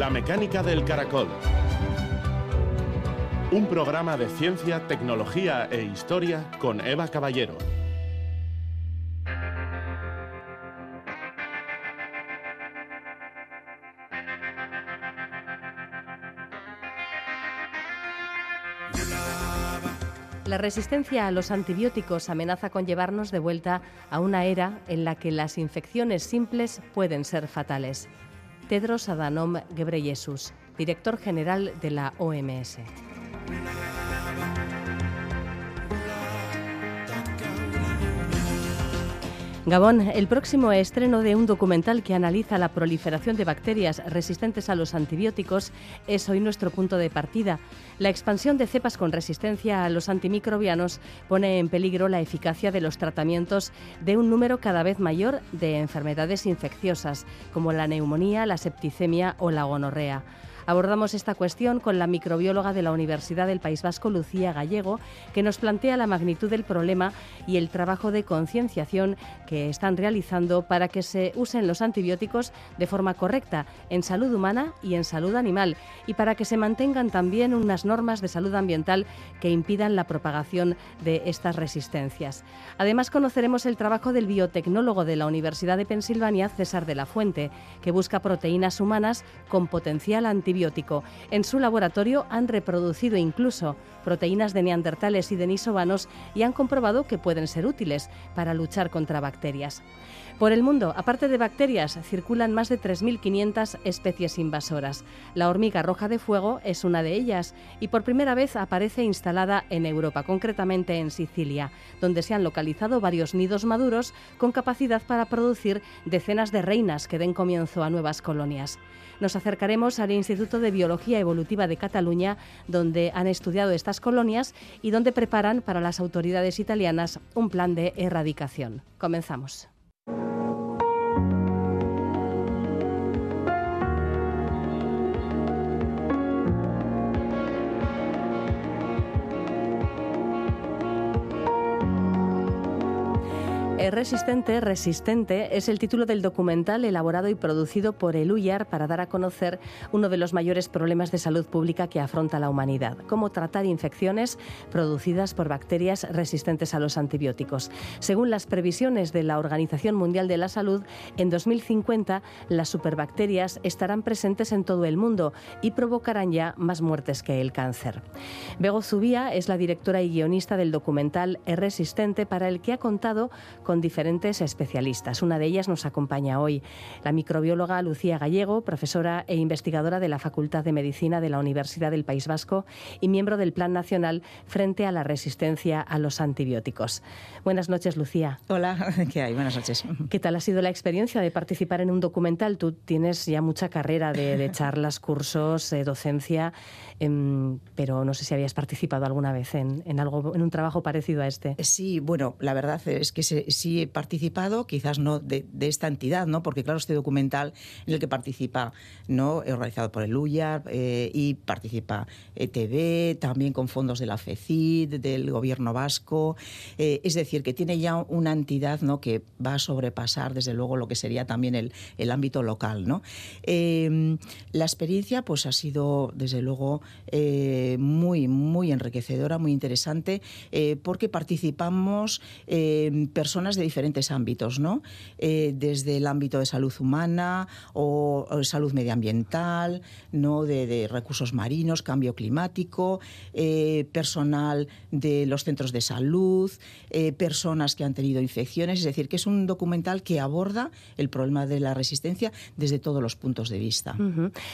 La mecánica del caracol. Un programa de ciencia, tecnología e historia con Eva Caballero. La resistencia a los antibióticos amenaza con llevarnos de vuelta a una era en la que las infecciones simples pueden ser fatales. Tedros Adhanom Ghebreyesus, director general de la OMS. Gabón, el próximo estreno de un documental que analiza la proliferación de bacterias resistentes a los antibióticos es hoy nuestro punto de partida. La expansión de cepas con resistencia a los antimicrobianos pone en peligro la eficacia de los tratamientos de un número cada vez mayor de enfermedades infecciosas, como la neumonía, la septicemia o la gonorrea. Abordamos esta cuestión con la microbióloga de la Universidad del País Vasco, Lucía Gallego, que nos plantea la magnitud del problema y el trabajo de concienciación que están realizando para que se usen los antibióticos de forma correcta en salud humana y en salud animal y para que se mantengan también unas normas de salud ambiental que impidan la propagación de estas resistencias. Además, conoceremos el trabajo del biotecnólogo de la Universidad de Pensilvania, César de la Fuente, que busca proteínas humanas con potencial antibiótico en su laboratorio han reproducido incluso proteínas de neandertales y denisovanos y han comprobado que pueden ser útiles para luchar contra bacterias. Por el mundo, aparte de bacterias, circulan más de 3.500 especies invasoras. La hormiga roja de fuego es una de ellas y por primera vez aparece instalada en Europa, concretamente en Sicilia, donde se han localizado varios nidos maduros con capacidad para producir decenas de reinas que den comienzo a nuevas colonias. Nos acercaremos al Instituto de Biología Evolutiva de Cataluña, donde han estudiado estas colonias y donde preparan para las autoridades italianas un plan de erradicación. Comenzamos. Resistente, Resistente es el título del documental elaborado y producido por el UYAR para dar a conocer uno de los mayores problemas de salud pública que afronta la humanidad, cómo tratar infecciones producidas por bacterias resistentes a los antibióticos. Según las previsiones de la Organización Mundial de la Salud, en 2050 las superbacterias estarán presentes en todo el mundo y provocarán ya más muertes que el cáncer. Bego Zubía es la directora y guionista del documental Resistente para el que ha contado con diferentes especialistas. Una de ellas nos acompaña hoy, la microbióloga Lucía Gallego, profesora e investigadora de la Facultad de Medicina de la Universidad del País Vasco y miembro del Plan Nacional frente a la resistencia a los antibióticos. Buenas noches, Lucía. Hola, ¿qué hay? Buenas noches. ¿Qué tal ha sido la experiencia de participar en un documental? Tú tienes ya mucha carrera de, charlas, cursos, docencia, em, pero no sé si habías participado alguna vez en, algo, en un trabajo parecido a este. Sí, bueno, la verdad es que sí he participado, quizás no de, esta entidad, ¿no? Porque claro, este documental en el que participa, ¿no? Organizado por el UYAR eh, y participa ETV, también con fondos de la FECID, del gobierno vasco. Eh, es decir, que tiene ya una entidad, ¿no? Que va a sobrepasar, desde luego, lo que sería también el, el ámbito local, ¿no? Em, la experiencia, pues, ha sido, desde luego, eh, muy, muy enriquecedora, muy interesante, porque participamos personas de diferentes ámbitos, ¿no? Eh, desde el ámbito de salud humana o, salud medioambiental, ¿no? De, recursos marinos, cambio climático, eh, personal de los centros de salud, eh, personas que han tenido infecciones. Es decir, que es un documental que aborda el problema de la resistencia desde todos los puntos de vista.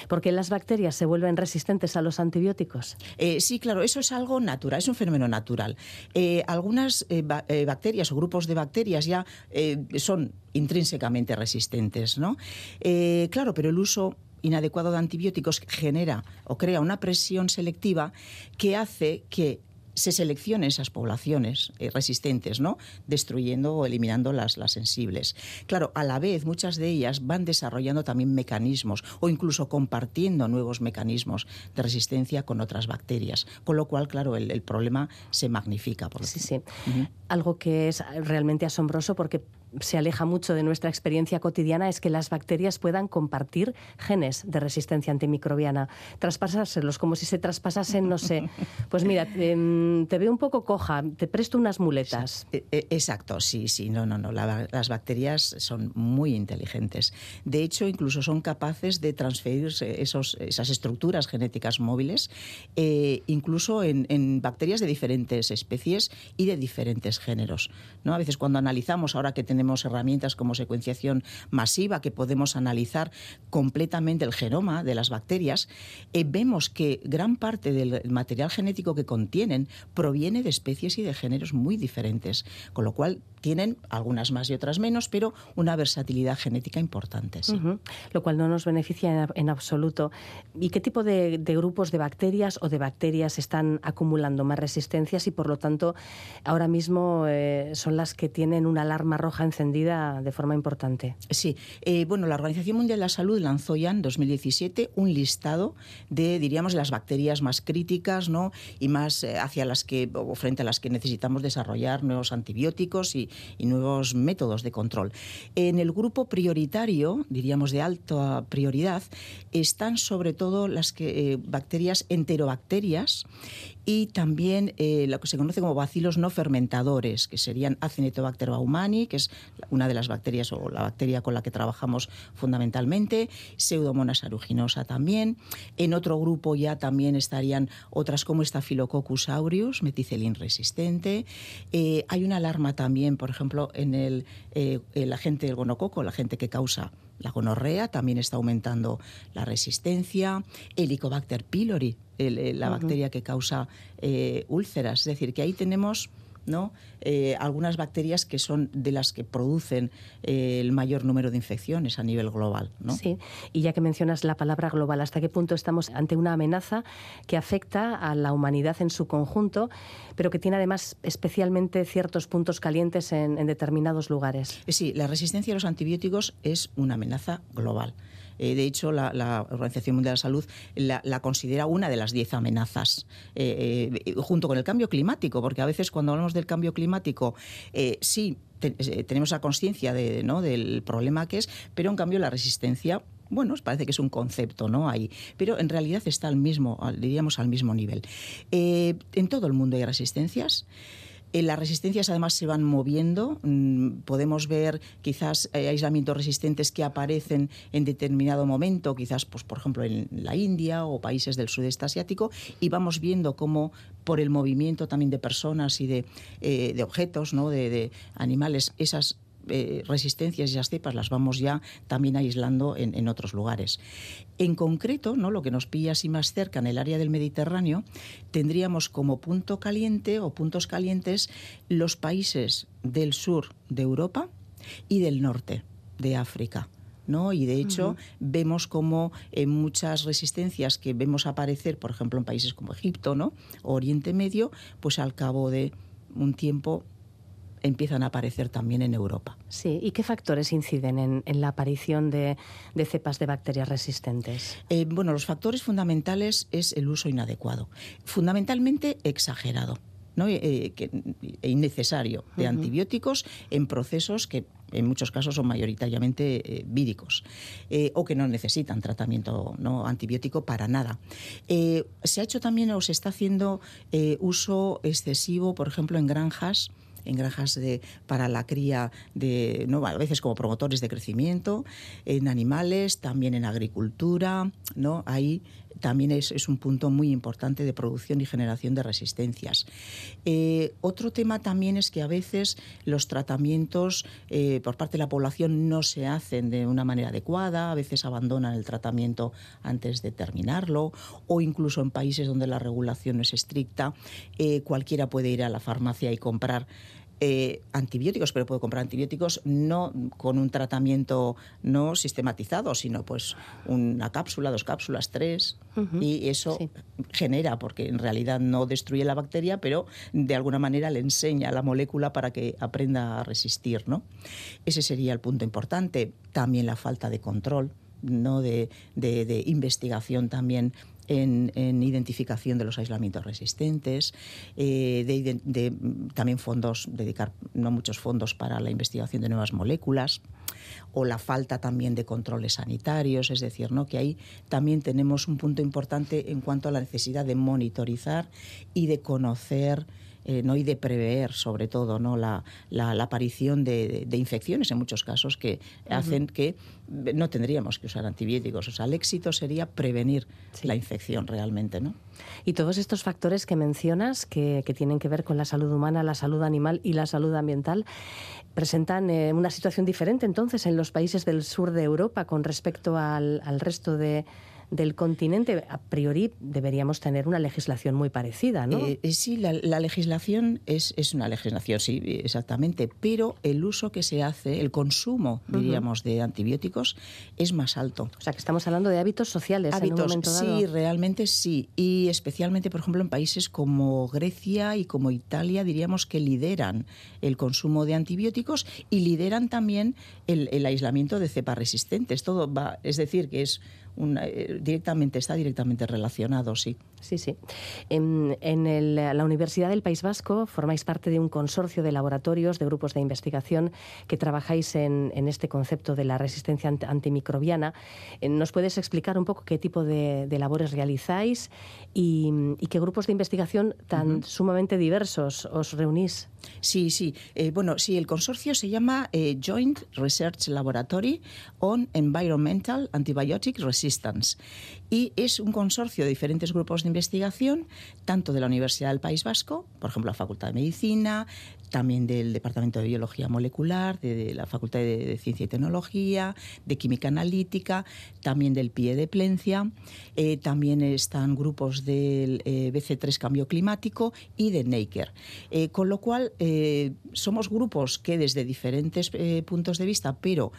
Porque las bacterias se vuelven resistentes a los antibióticos. Sí, claro, eso es algo natural, es un fenómeno natural. algunas bacterias o grupos de bacterias ya eh, son intrínsecamente resistentes, ¿no? Eh, claro, pero el uso inadecuado de antibióticos genera o crea una presión selectiva que hace que se seleccionen esas poblaciones eh, resistentes, ¿no? Destruyendo o eliminando las, las sensibles. Claro, a la vez muchas de ellas van desarrollando también mecanismos o incluso compartiendo nuevos mecanismos de resistencia con otras bacterias, con lo cual, claro, el, problema se magnifica. Por sí, sí. Algo que es realmente asombroso porque se aleja mucho de nuestra experiencia cotidiana es que las bacterias puedan compartir genes de resistencia antimicrobiana, traspasárselos como si se traspasasen, no sé. Pues mira, em, te, veo un poco coja, te presto unas muletas. E, e, exacto, sí, sí, no, no, no. las bacterias son muy inteligentes. De hecho, incluso son capaces de transferir esos, esas estructuras genéticas móviles, eh, incluso en, en bacterias de diferentes especies y de diferentes géneros. ¿no? A veces cuando analizamos, ahora que tenemos herramientas como secuenciación masiva, que podemos analizar completamente el genoma de las bacterias, eh, vemos que gran parte del material genético que contienen proviene de especies y de géneros muy diferentes, con lo cual tienen algunas más y otras menos, pero una versatilidad genética importante. Lo cual no nos beneficia en, absoluto. ¿Y qué tipo de, grupos de bacterias o de bacterias están acumulando más resistencias y por lo tanto ahora mismo eh, son las que tienen una alarma roja encendida de forma importante? Sí. Eh, bueno, la Organización Mundial de la Salud lanzó ya en 2017 un listado de, diríamos, las bacterias más críticas ¿no? y más eh, hacia las que, o frente a las que necesitamos desarrollar nuevos antibióticos y, y nuevos métodos de control. En el grupo prioritario, diríamos de alta prioridad, están sobre todo las eh, bacterias enterobacterias y también eh, lo que se conoce como bacilos no fermentadores, que serían Acinetobacter baumani, que es una de las bacterias o la bacteria con la que trabajamos fundamentalmente, Pseudomonas aeruginosa también. En otro grupo ya también estarían otras como Staphylococcus aureus, meticelin resistente. Eh, hay una alarma también, por ejemplo, en el, eh, el agente del gonococo, la gente que causa la gonorrea también está aumentando la resistencia. Helicobacter pylori, la bacteria que causa eh, úlceras. Es decir, que ahí tenemos ¿no? Eh, algunas bacterias que son de las que producen eh, el mayor número de infecciones a nivel global. ¿no? Sí, y ya que mencionas la palabra global, ¿hasta qué punto estamos ante una amenaza que afecta a la humanidad en su conjunto, pero que tiene además especialmente ciertos puntos calientes en, en determinados lugares? Sí, la resistencia a los antibióticos es una amenaza global. Eh, de hecho, la, Organización Mundial de la Salud la, considera una de las diez amenazas, eh, eh, junto con el cambio climático, porque a veces cuando hablamos del cambio climático, sí tenemos la conciencia de, ¿no? del problema que es, pero en cambio la resistencia bueno, parece que es un concepto, ¿no? Ahí, pero en realidad está al mismo, diríamos al mismo nivel. en todo el mundo hay resistencias. Eh, las resistencias además se van moviendo. Mm, podemos ver quizás eh, aislamientos resistentes que aparecen en determinado momento, quizás, pues, por ejemplo, en la India o países del sudeste asiático, y vamos viendo cómo por el movimiento también de personas y de, eh, objetos, ¿no? de, de animales, esas eh, resistencias y esas cepas las vamos ya también aislando en, otros lugares. En concreto, ¿no? lo que nos pilla así más cerca en el área del Mediterráneo, tendríamos como punto caliente o puntos calientes los países del sur de Europa y del norte de África. ¿no? Y de hecho vemos como en muchas resistencias que vemos aparecer, por ejemplo, en países como Egipto, ¿no? Oriente Medio, pues al cabo de un tiempo empiezan a aparecer también en Europa. Sí, ¿y qué factores inciden en, la aparición de, cepas de bacterias resistentes? Eh, bueno, los factores fundamentales es el uso inadecuado, fundamentalmente exagerado. ¿no? Eh, e innecesario de antibióticos en procesos que en muchos casos son mayoritariamente eh, víricos o que no necesitan tratamiento ¿no? antibiótico para nada. se ha hecho también o se está haciendo uso excesivo, por ejemplo, en granjas en granjas de, para la cría de, ¿no? a veces como promotores de crecimiento, en animales, también en agricultura, ¿no? Ahí también es, un punto muy importante de producción y generación de resistencias. Eh, otro tema también es que a veces los tratamientos eh, por parte de la población no se hacen de una manera adecuada, a veces abandonan el tratamiento antes de terminarlo, o incluso en países donde la regulación no es estricta, eh, cualquiera puede ir a la farmacia y comprar eh, antibióticos, pero puedo comprar antibióticos no con un tratamiento no sistematizado, sino pues una cápsula, dos cápsulas, tres, y eso genera, porque en realidad no destruye la bacteria, pero de alguna manera le enseña a la molécula para que aprenda a resistir, ¿no? Ese sería el punto importante. También la falta de control, ¿no? de, de investigación también en, identificación de los aislamientos resistentes, eh, de, también fondos, dedicar no muchos fondos para la investigación de nuevas moléculas, o la falta también de controles sanitarios, es decir, ¿no? que ahí también tenemos un punto importante en cuanto a la necesidad de monitorizar y de conocer eh, ¿no? y de prever, sobre todo, ¿no? la, la, aparición de, infecciones en muchos casos que hacen que no tendríamos que usar antibióticos. O sea, el éxito sería prevenir la infección realmente. ¿no? Y todos estos factores que mencionas, que, que, tienen que ver con la salud humana, la salud animal y la salud ambiental, presentan eh, una situación diferente entonces en los países del sur de Europa con respecto al, al resto de del continente, a priori deberíamos tener una legislación muy parecida, ¿no? Eh, eh, sí, la, legislación es, es, una legislación, sí, exactamente, pero el uso que se hace, el consumo, diríamos, de antibióticos es más alto. O sea, que estamos hablando de hábitos sociales en un momento dado. Sí, realmente sí, y especialmente, por ejemplo, en países como Grecia y como Italia, diríamos que lideran el consumo de antibióticos y lideran también el, el aislamiento de cepas resistentes. Todo va, es decir, que es eh, directamente, está directamente relacionado, sí. Sí, sí. En, la Universidad del País Vasco formáis parte de un consorcio de laboratorios, de grupos de investigación que trabajáis en, este concepto de la resistencia antimicrobiana. Eh, ¿Nos puedes explicar un poco qué tipo de, labores realizáis y, qué grupos de investigación tan sumamente diversos os reunís? Sí, sí. Eh, bueno, sí, el consorcio se llama Joint Research Laboratory on Environmental Antibiotic Resistance y es un consorcio de diferentes grupos de investigación, tanto de la Universidad del País Vasco, por ejemplo, la Facultad de Medicina, también del Departamento de Biología Molecular, de, la Facultad de, Ciencia y Tecnología, de Química Analítica, también del PIE de Plencia, eh, también están grupos del eh, BC3 Cambio Climático y de NAKER. Eh, con lo cual, somos grupos que desde diferentes puntos de vista, pero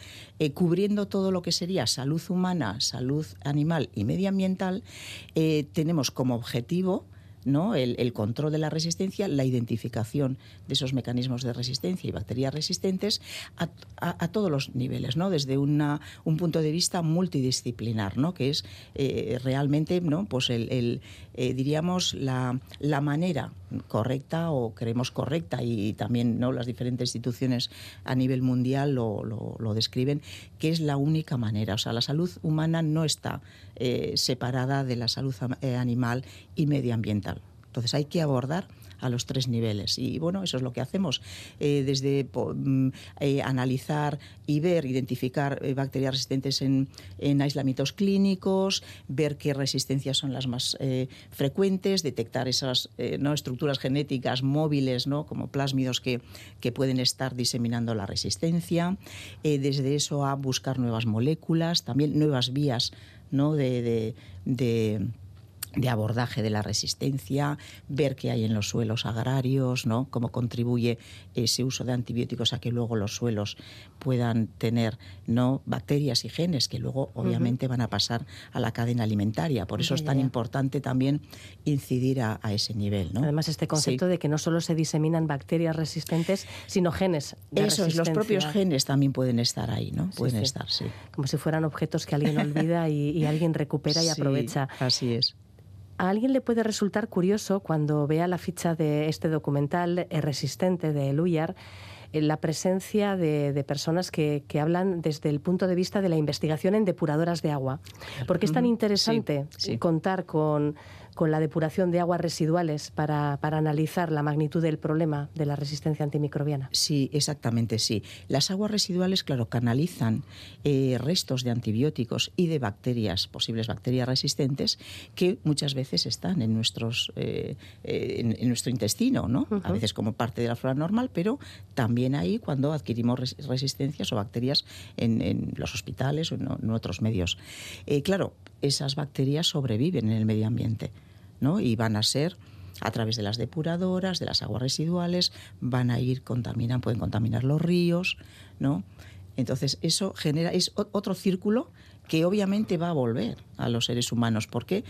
cubriendo todo lo que sería salud humana, salud animal y medioambiental, tenemos como objetivo ¿no? El, control de la resistencia, la identificación de esos mecanismos de resistencia y bacterias resistentes a, todos los niveles, ¿no? desde una, un punto de vista multidisciplinar, ¿no? que es eh, realmente ¿no? pues eh, diríamos la, la, manera correcta o creemos correcta y también ¿no? las diferentes instituciones a nivel mundial lo, lo, describen, que es la única manera. O sea, la salud humana no está eh, separada de la salud animal y medioambiental. Entonces hay que abordar a los tres niveles. Y bueno, eso es lo que hacemos, eh, desde mm, eh, analizar y ver, identificar eh, bacterias resistentes en, aislamientos clínicos, ver qué resistencias son las más frecuentes, detectar esas ¿no? estructuras genéticas móviles, ¿no? como plásmidos que, que pueden estar diseminando la resistencia, desde eso a buscar nuevas moléculas, también nuevas vías ¿no? de de abordaje de la resistencia, ver qué hay en los suelos agrarios, ¿no? cómo contribuye ese uso de antibióticos a que luego los suelos puedan tener ¿no? bacterias y genes que luego obviamente van a pasar a la cadena alimentaria. Por eso es tan importante también incidir a, ese nivel. ¿no? Además, este concepto de que no solo se diseminan bacterias resistentes, sino genes. De eso es, los propios genes también pueden estar ahí, ¿no? pueden estar, sí. Como si fueran objetos que alguien olvida y, y alguien recupera y aprovecha. Así es. A alguien le puede resultar curioso cuando vea la ficha de este documental eh, Resistente de Luyar eh, la presencia de, personas que, hablan desde el punto de vista de la investigación en depuradoras de agua. ¿Por qué es tan interesante contar con con la depuración de aguas residuales para, para, analizar la magnitud del problema de la resistencia antimicrobiana. Sí, exactamente, sí. Las aguas residuales, claro, canalizan eh, restos de antibióticos y de bacterias, posibles bacterias resistentes, que muchas veces están en, nuestros, eh, eh, en, nuestro intestino, ¿no? A veces como parte de la flora normal, pero también ahí cuando adquirimos resistencias o bacterias en, los hospitales o en otros medios. claro, esas bacterias sobreviven en el medio ambiente. ¿No? Y van a ser a través de las depuradoras, de las aguas residuales, van a ir contaminan, pueden contaminar los ríos, ¿no? Entonces eso genera es otro círculo que obviamente va a volver a los seres humanos porque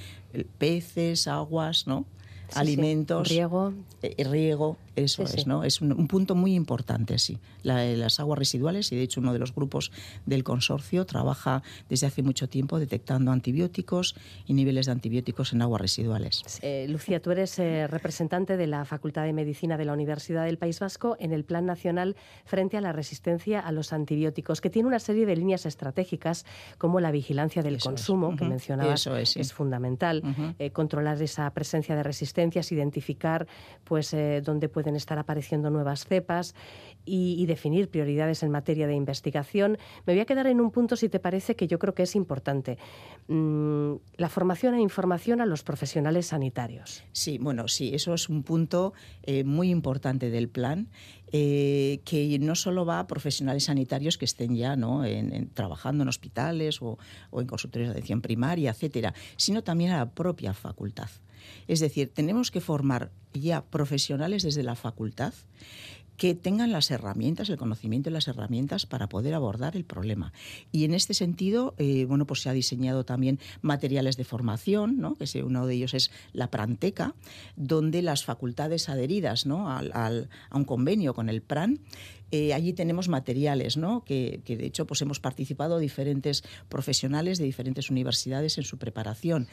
peces, aguas, ¿no? alimentos, riego, eh, riego, Eso es, ¿no? Es un, punto muy importante, sí. las aguas residuales, y de hecho uno de los grupos del consorcio trabaja desde hace mucho tiempo detectando antibióticos y niveles de antibióticos en aguas residuales. Eh, Lucía, tú eres eh, representante de la Facultad de Medicina de la Universidad del País Vasco en el Plan Nacional frente a la resistencia a los antibióticos, que tiene una serie de líneas estratégicas como la vigilancia del consumo, que mencionabas, es, fundamental, eh, controlar esa presencia de resistencias, identificar pues dónde pueden estar apareciendo nuevas cepas y, definir prioridades en materia de investigación. Me voy a quedar en un punto, si te parece, que yo creo que es importante. Mm, la formación e información a los profesionales sanitarios. Sí, bueno, sí, eso es un punto eh, muy importante del plan. Eh, que no solo va a profesionales sanitarios que estén ya ¿no? en, trabajando en hospitales o, o, en consultorios de atención primaria, etcétera, sino también a la propia facultad. Es decir, tenemos que formar ya profesionales desde la facultad que tengan las herramientas, el conocimiento y las herramientas para poder abordar el problema. Y en este sentido, eh, bueno, pues se ha diseñado también materiales de formación, ¿no? que uno de ellos es la Pranteca, donde las facultades adheridas ¿no? al, a un convenio con el PRAN eh, allí tenemos materiales, ¿no? que, de hecho pues hemos participado diferentes profesionales de diferentes universidades en su preparación,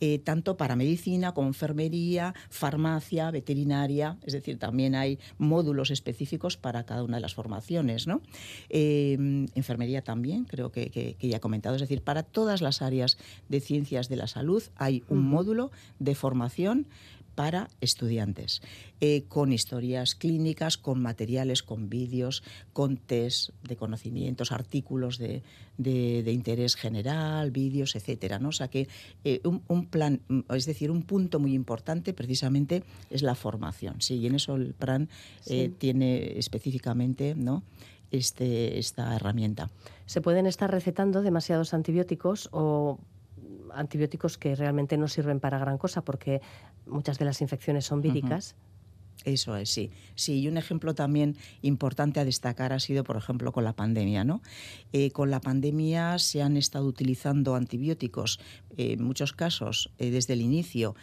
eh, tanto para medicina como enfermería, farmacia, veterinaria, es decir, también hay módulos específicos para cada una de las formaciones. ¿no? Em, enfermería también, creo que, ya he comentado, es decir, para todas las áreas de ciencias de la salud hay un módulo de formación para estudiantes, eh, con historias clínicas, con materiales, con vídeos, con test de conocimientos, artículos de, interés general, vídeos, etcétera. ¿no? O sea que eh, un, plan, es decir, un punto muy importante precisamente es la formación. Sí, y en eso el plan eh, tiene específicamente ¿no? este, esta herramienta. ¿Se pueden estar recetando demasiados antibióticos o antibióticos que realmente no sirven para gran cosa porque muchas de las infecciones son víricas. Eso es, sí. Sí, y un ejemplo también importante a destacar ha sido, por ejemplo, con la pandemia. ¿no? Eh, con la pandemia se han estado utilizando antibióticos, eh, en muchos casos, eh, desde el inicio,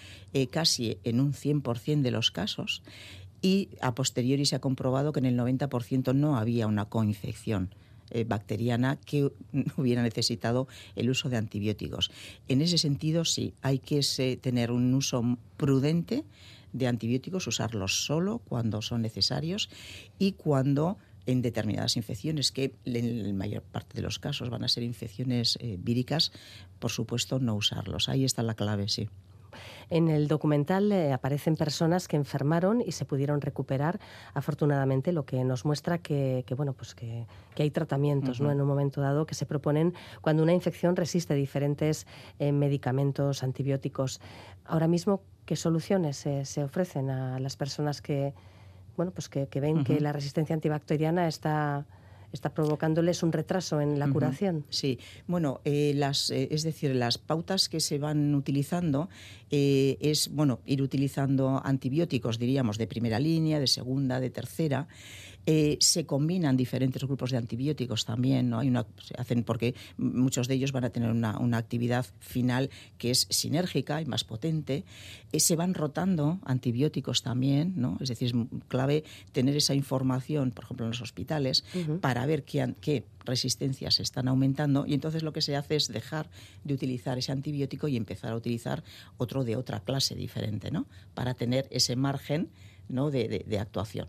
casi en un 100% de los casos, y a posteriori se ha comprobado que en el 90% no había una coinfección. Eh, bacteriana que hubiera necesitado el uso de antibióticos. En ese sentido, sí, hay que tener un uso prudente de antibióticos, usarlos solo cuando son necesarios y cuando en determinadas infecciones, que en la mayor parte de los casos van a ser infecciones eh, víricas, por supuesto no usarlos. Ahí está la clave, sí. En el documental eh, aparecen personas que enfermaron y se pudieron recuperar, afortunadamente, lo que nos muestra que, bueno, pues que, hay tratamientos ¿no? en un momento dado que se proponen cuando una infección resiste diferentes eh, medicamentos, antibióticos. Ahora mismo, ¿qué soluciones se ofrecen a las personas que, bueno, pues que, ven que la resistencia antibacteriana está está provocándoles un retraso en la curación. Sí, bueno, eh, las, eh, es decir, las pautas que se van utilizando eh, es, bueno, ir utilizando antibióticos, diríamos, de primera línea, de segunda, de tercera, eh, se combinan diferentes grupos de antibióticos también, ¿no? Hay una, se hacen porque muchos de ellos van a tener una, actividad final que es sinérgica y más potente. Eh, se van rotando antibióticos también, ¿no? Es decir, es clave tener esa información, por ejemplo, en los hospitales, para ver qué, qué resistencias están aumentando y entonces lo que se hace es dejar de utilizar ese antibiótico y empezar a utilizar otro de otra clase diferente, ¿no? Para tener ese margen ¿no? de, actuación.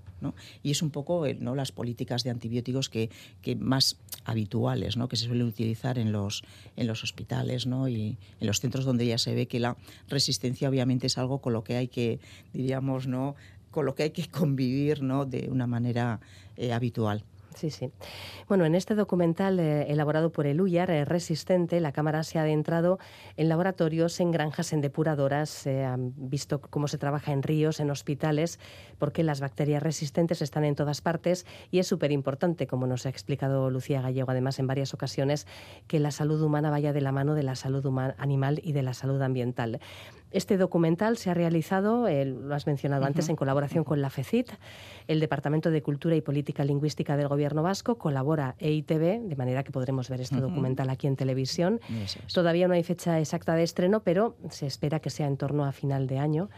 Y es un poco ¿no? las políticas de antibióticos que, que más habituales, ¿no? que se suelen utilizar en los, en los hospitales ¿no? y en los centros donde ya se ve que la resistencia obviamente es algo con lo que hay que, diríamos, ¿no? con lo que hay que convivir ¿no? de una manera eh, habitual. Sí, sí. Bueno, en este documental eh, elaborado por el UYAR, eh, Resistente, la cámara se ha adentrado en laboratorios, en granjas, en depuradoras, se han visto cómo se trabaja en ríos, en hospitales, porque las bacterias resistentes están en todas partes y es súper importante, como nos ha explicado Lucía Gallego, además en varias ocasiones, que la salud humana vaya de la mano de la salud animal y de la salud ambiental. Este documental se ha realizado, lo has mencionado antes, en colaboración con la FECIT, el Departamento de Cultura y Política Lingüística del Gobierno Vasco, colabora EITV, de manera que podremos ver este documental aquí en televisión. Todavía no hay fecha exacta de estreno, pero se espera que sea en torno a final de año.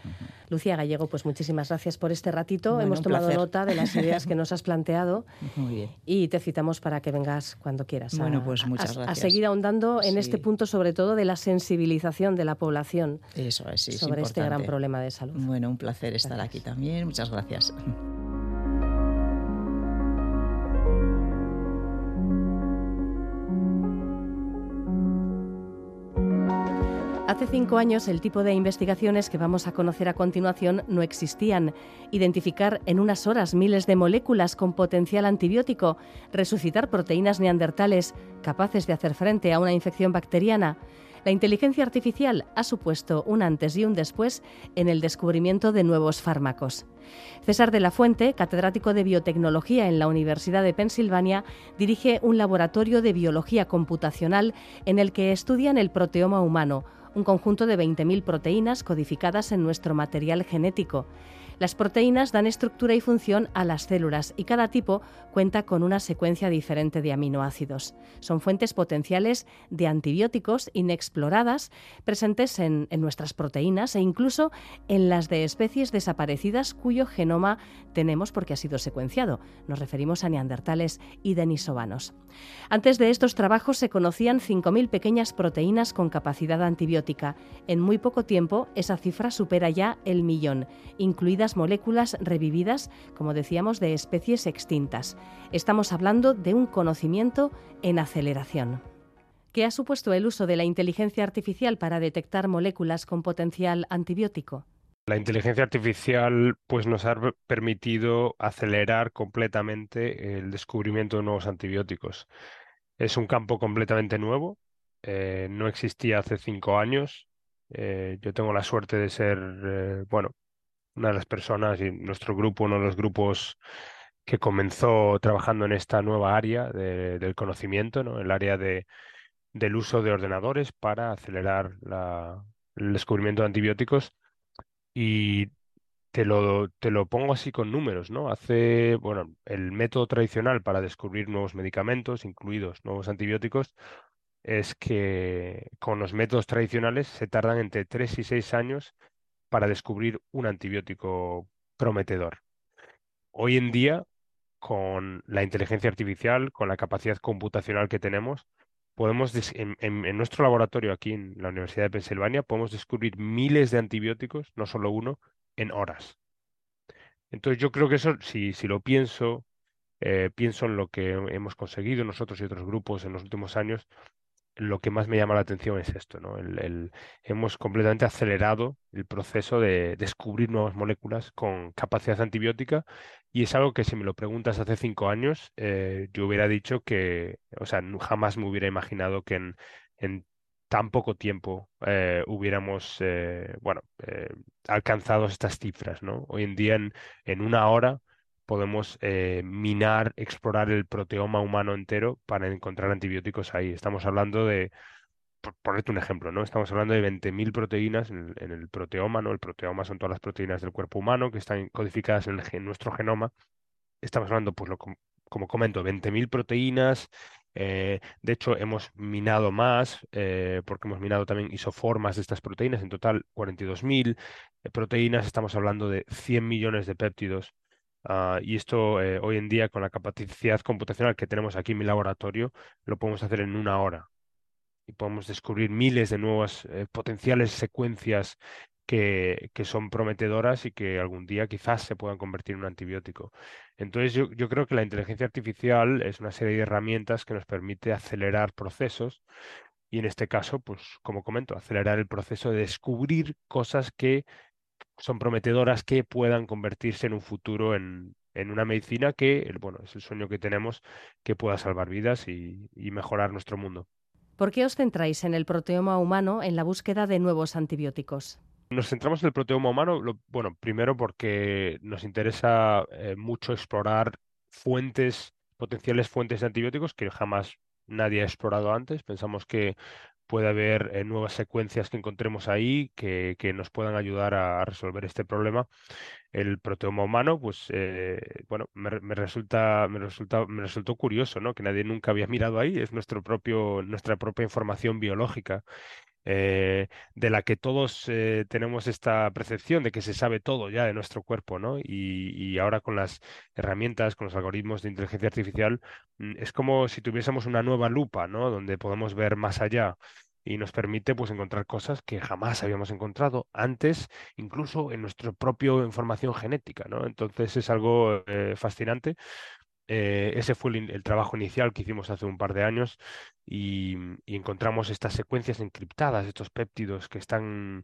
Lucía Gallego, pues muchísimas gracias por este ratito. Hemos tomado nota de las ideas que nos has planteado y te citamos para que vengas cuando quieras. Bueno, pues muchas gracias. A seguir ahondando en este punto, sobre todo de la sensibilización de la población. Eso sobre este gran problema de salud. Bueno, un placer estar aquí también. Muchas gracias. Hace cinco años el tipo de investigaciones que vamos a conocer a continuación no existían. Identificar en unas horas miles de moléculas con potencial antibiótico, resucitar proteínas neandertales capaces de hacer frente a una infección bacteriana, la inteligencia artificial ha supuesto un antes y un después en el descubrimiento de nuevos fármacos. César de la Fuente, catedrático de biotecnología en la Universidad de Pensilvania, dirige un laboratorio de biología computacional en el que estudian el proteoma humano, un conjunto de 20.000 proteínas codificadas en nuestro material genético. Las proteínas dan estructura y función a las células y cada tipo cuenta con una secuencia diferente de aminoácidos. Son fuentes potenciales de antibióticos inexploradas presentes en, nuestras proteínas e incluso en las de especies desaparecidas cuyo genoma tenemos porque ha sido secuenciado. Nos referimos a neandertales y denisovanos. Antes de estos trabajos se conocían 5.000 pequeñas proteínas con capacidad antibiótica. En muy poco tiempo esa cifra supera ya el millón, incluidas moléculas revividas, como decíamos, de especies extintas. Estamos hablando de un conocimiento en aceleración. ¿Qué ha supuesto el uso de la inteligencia artificial para detectar moléculas con potencial antibiótico? La inteligencia artificial pues, nos ha permitido acelerar completamente el descubrimiento de nuevos antibióticos. Es un campo completamente nuevo, eh, no existía hace cinco años. Eh, yo tengo la suerte de ser, eh, bueno, una de las personas y nuestro grupo, uno de los grupos que comenzó trabajando en esta nueva área del conocimiento, ¿no? el área de, del uso de ordenadores para acelerar la, el descubrimiento de antibióticos. Y te lo, te lo pongo así con números, ¿no? Hace, bueno, el método tradicional para descubrir nuevos medicamentos, incluidos nuevos antibióticos, es que con los métodos tradicionales se tardan entre 3 y 6 años para descubrir un antibiótico prometedor. Hoy en día, con la inteligencia artificial, con la capacidad computacional que tenemos, podemos en, nuestro laboratorio aquí en la Universidad de Pensilvania podemos descubrir miles de antibióticos, no solo uno, en horas. Entonces yo creo que eso, si, si lo pienso, eh, pienso en lo que hemos conseguido nosotros y otros grupos en los últimos años, lo que más me llama la atención es esto, ¿no? Hemos completamente acelerado el proceso de descubrir nuevas moléculas con capacidad antibiótica y es algo que si me lo preguntas hace cinco años, eh, yo hubiera dicho que, o sea, jamás me hubiera imaginado que en, tan poco tiempo eh, hubiéramos, eh, bueno, alcanzado estas cifras. Hoy en día, en una hora, podemos eh, minar, explorar el proteoma humano entero para encontrar antibióticos ahí. Estamos hablando de, por ponerte un ejemplo, ¿no? Estamos hablando de 20.000 proteínas en el, proteoma, ¿no? El proteoma son todas las proteínas del cuerpo humano que están codificadas en, nuestro genoma. Estamos hablando, pues, lo, como comento, 20.000 proteínas. Eh, de hecho, hemos minado más, eh, porque hemos minado también isoformas de estas proteínas, en total 42.000 proteínas. Estamos hablando de 100 millones de péptidos Ah, y esto eh, hoy en día con la capacidad computacional que tenemos aquí en mi laboratorio lo podemos hacer en una hora y podemos descubrir miles de nuevas eh, potenciales secuencias que, que, son prometedoras y que algún día quizás se puedan convertir en un antibiótico. Entonces yo, yo creo que la inteligencia artificial es una serie de herramientas que nos permite acelerar procesos y en este caso, pues como comento, acelerar el proceso de descubrir cosas que son prometedoras que puedan convertirse en un futuro en, una medicina que, bueno, es el sueño que tenemos, que pueda salvar vidas y, mejorar nuestro mundo. ¿Por qué os centráis en el proteoma humano en la búsqueda de nuevos antibióticos? Nos centramos en el proteoma humano, bueno, primero porque nos interesa eh, mucho explorar fuentes, potenciales fuentes de antibióticos que jamás nadie ha explorado antes. Pensamos que puede haber nuevas secuencias que encontremos ahí que, que nos puedan ayudar a, resolver este problema. El proteoma humano, pues, bueno, me, me, resulta, me, resulta, me resultó curioso, ¿no? Que nadie nunca había mirado ahí. Es nuestro propio, nuestra propia información biológica eh, de la que todos eh, tenemos esta percepción de que se sabe todo ya de nuestro cuerpo, ¿no? Y, ahora con las herramientas, con los algoritmos de inteligencia artificial, mm, es como si tuviésemos una nueva lupa, ¿no? Donde podemos ver más allá y nos permite pues encontrar cosas que jamás habíamos encontrado antes, incluso en nuestra propia información genética, ¿no? Entonces es algo eh, fascinante eh, ese fue el, trabajo inicial que hicimos hace un par de años y, encontramos estas secuencias encriptadas, estos péptidos que están